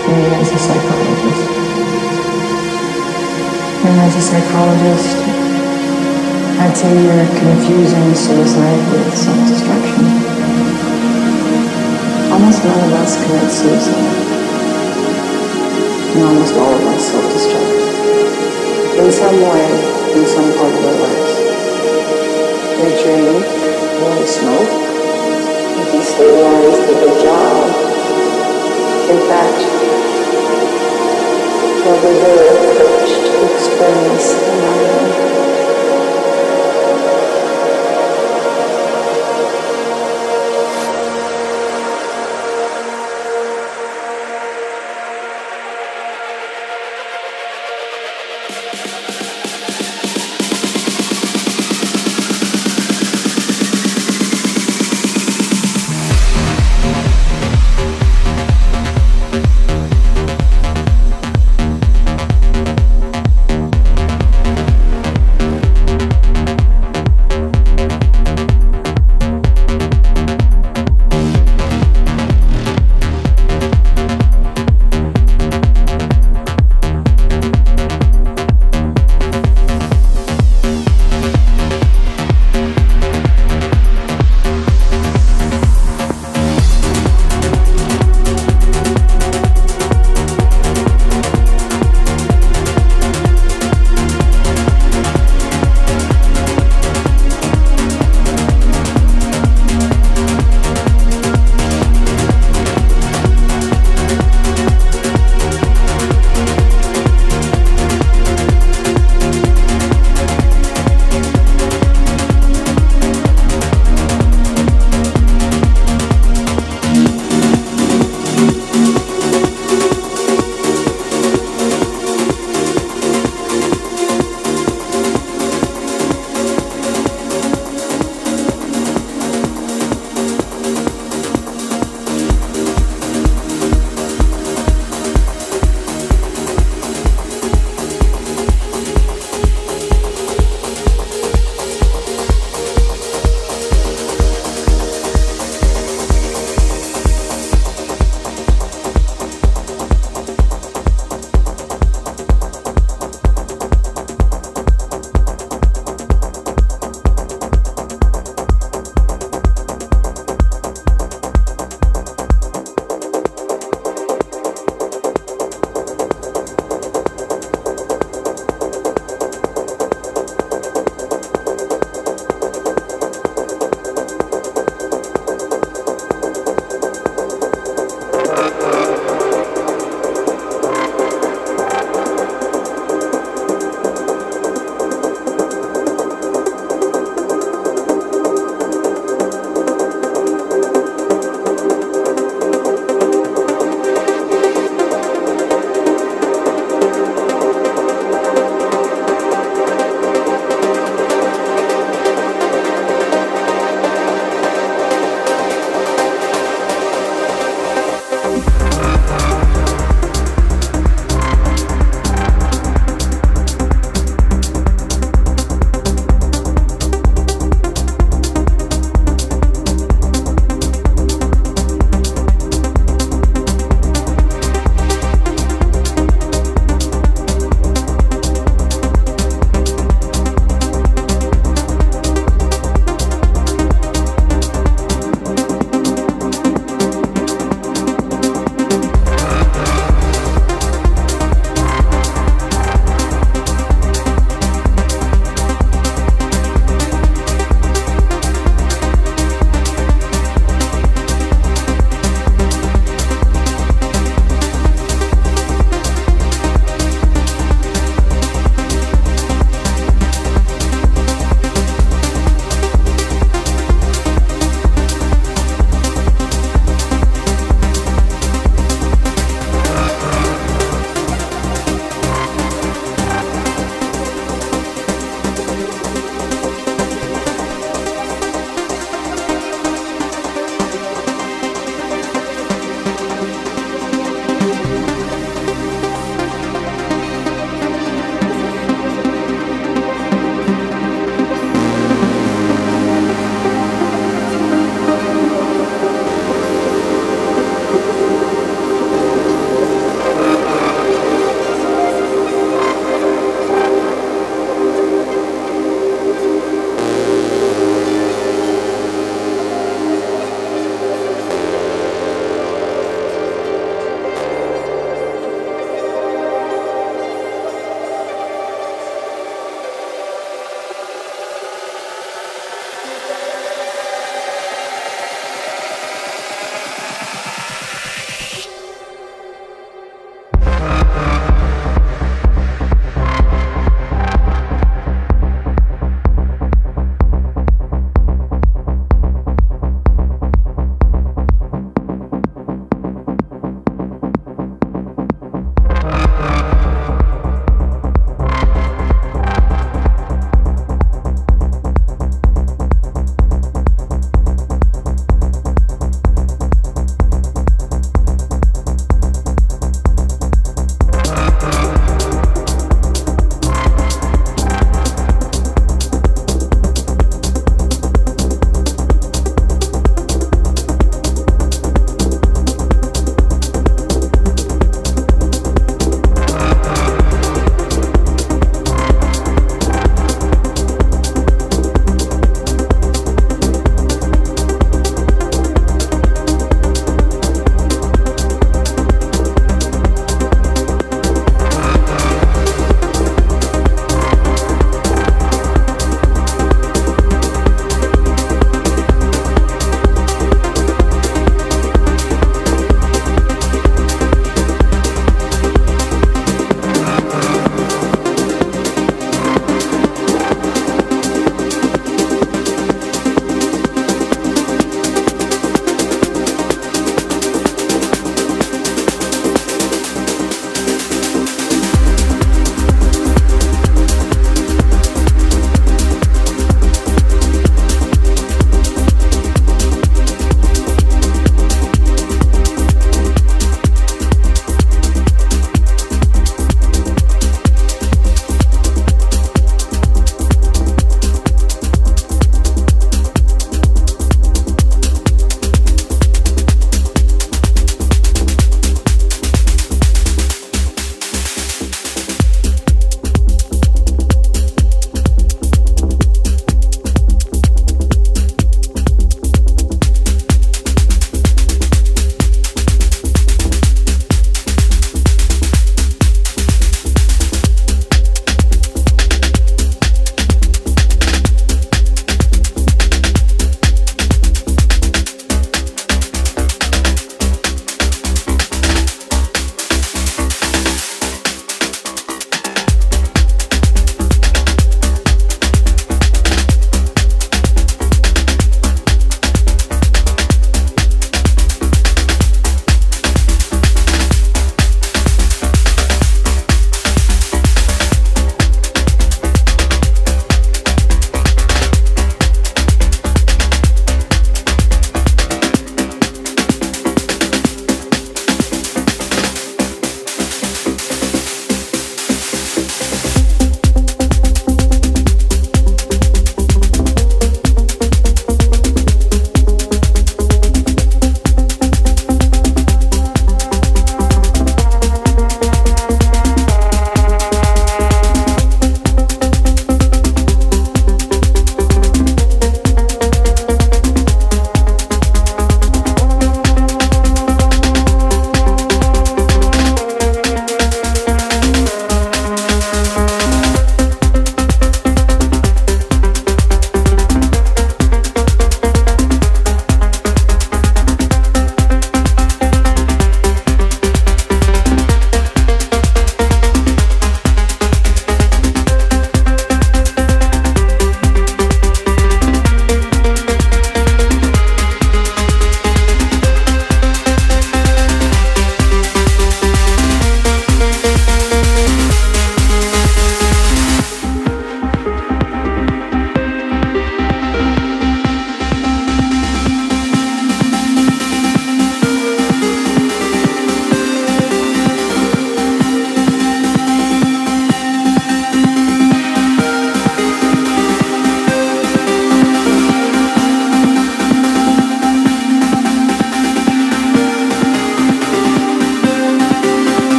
me as a psychologist. And as a psychologist, I'd say you're confusing suicide with self-destruction. Almost none of us commit suicide. And almost all of us self-destruct. In some way, in some part of our lives. We drink, we smoke, we destabilize the good job. In fact, we're very privileged to experience the unknown.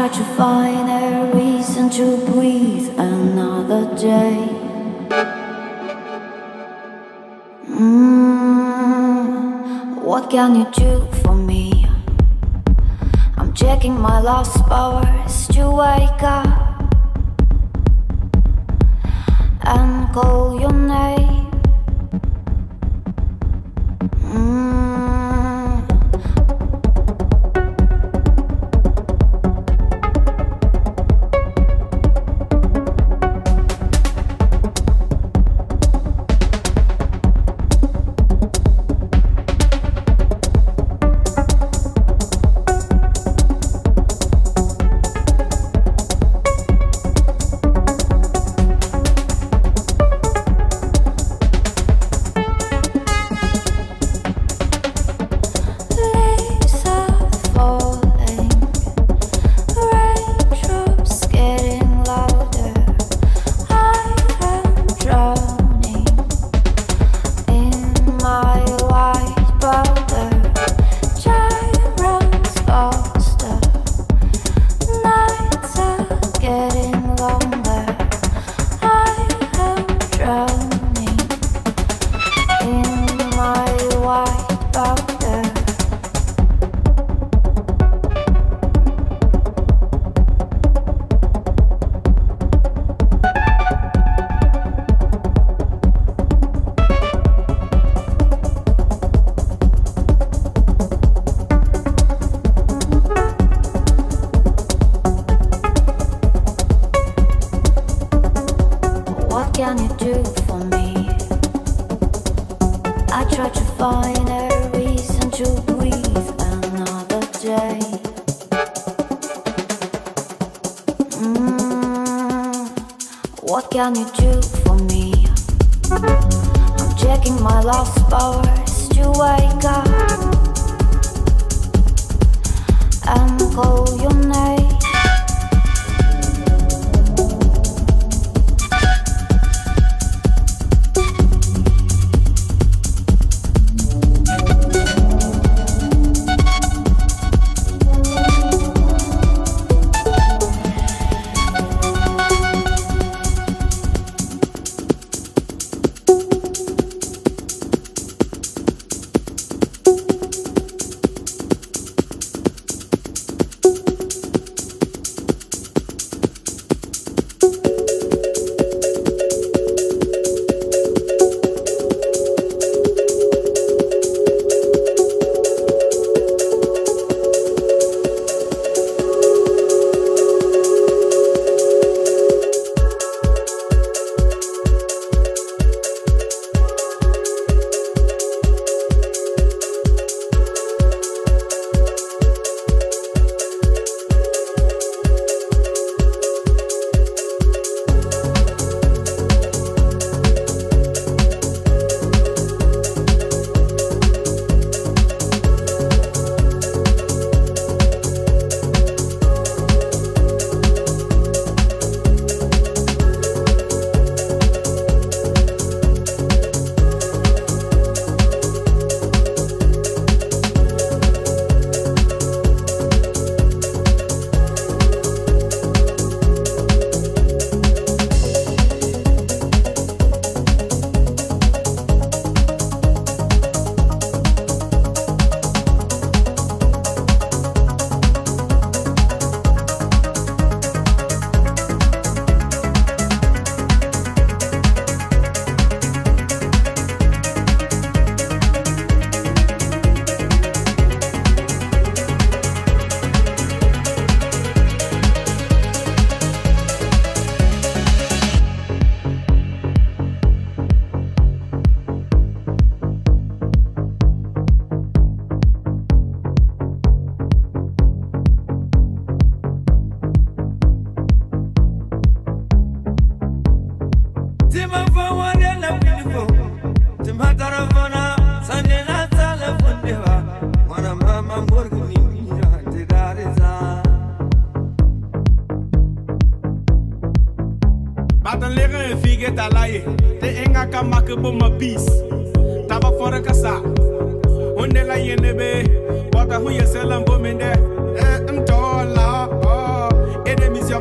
Try to find a reason to breathe another day. Mm, what can you do for me? I'm checking my last powers to wake up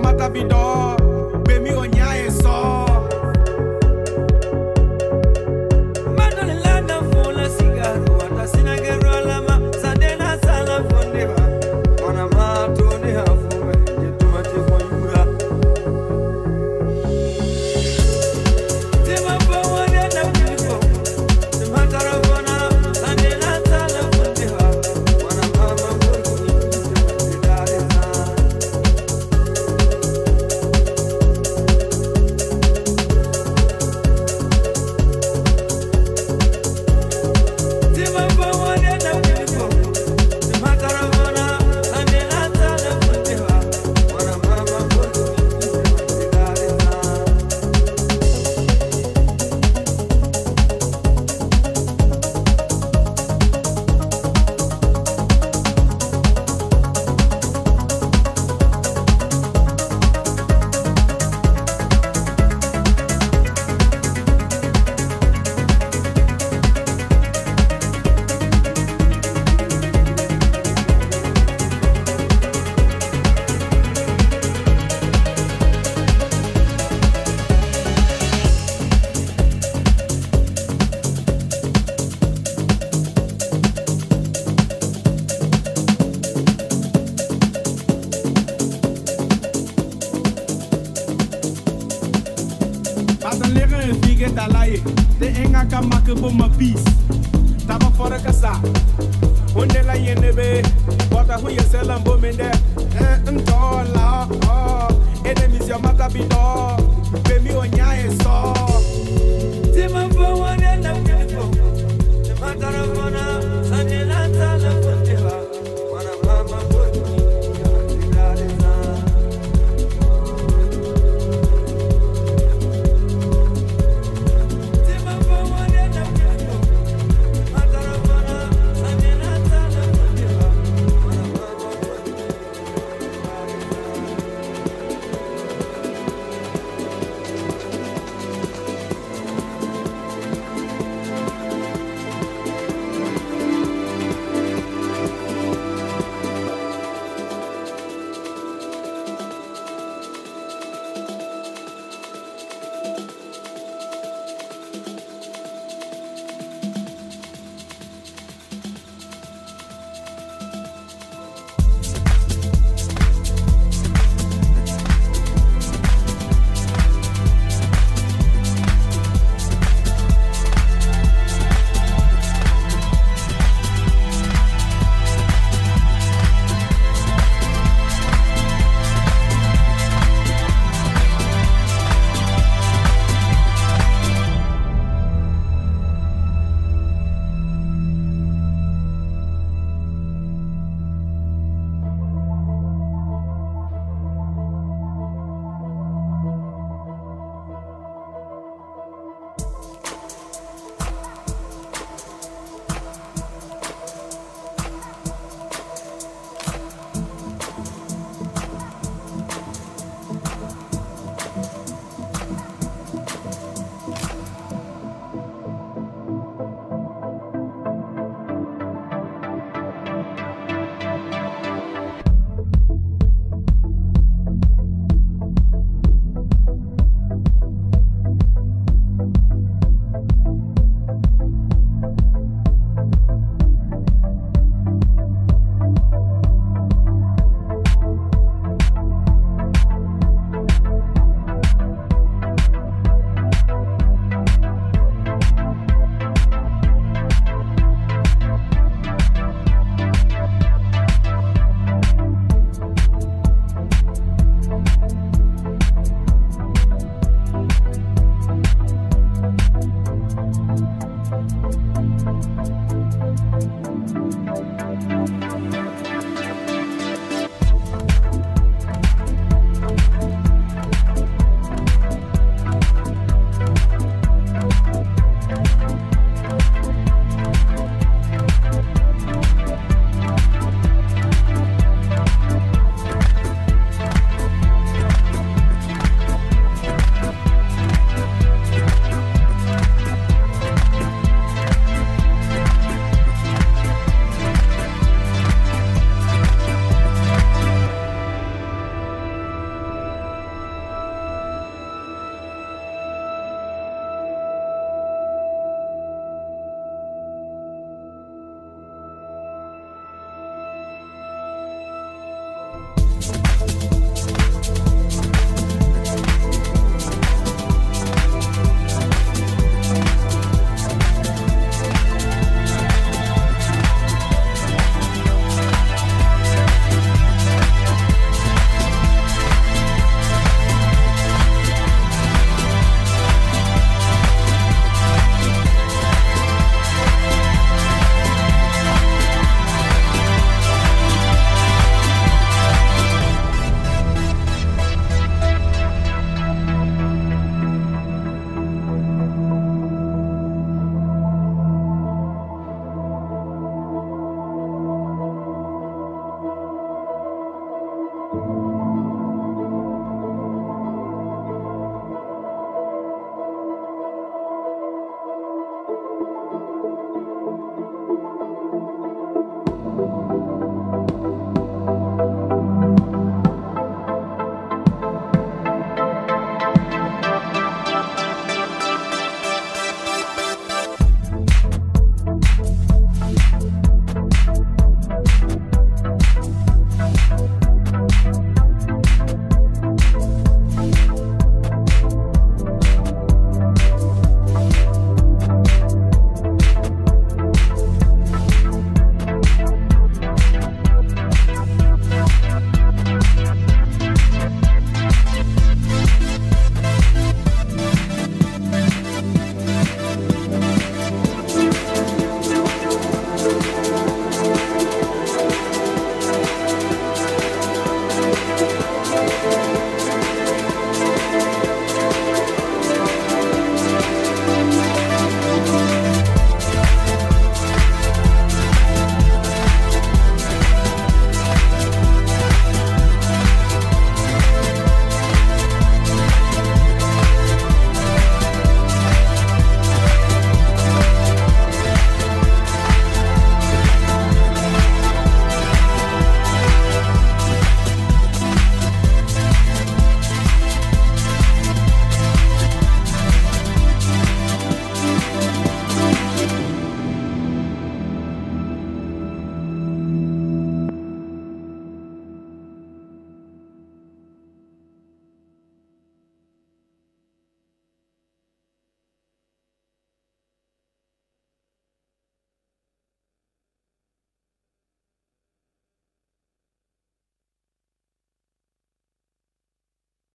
mata a vidó.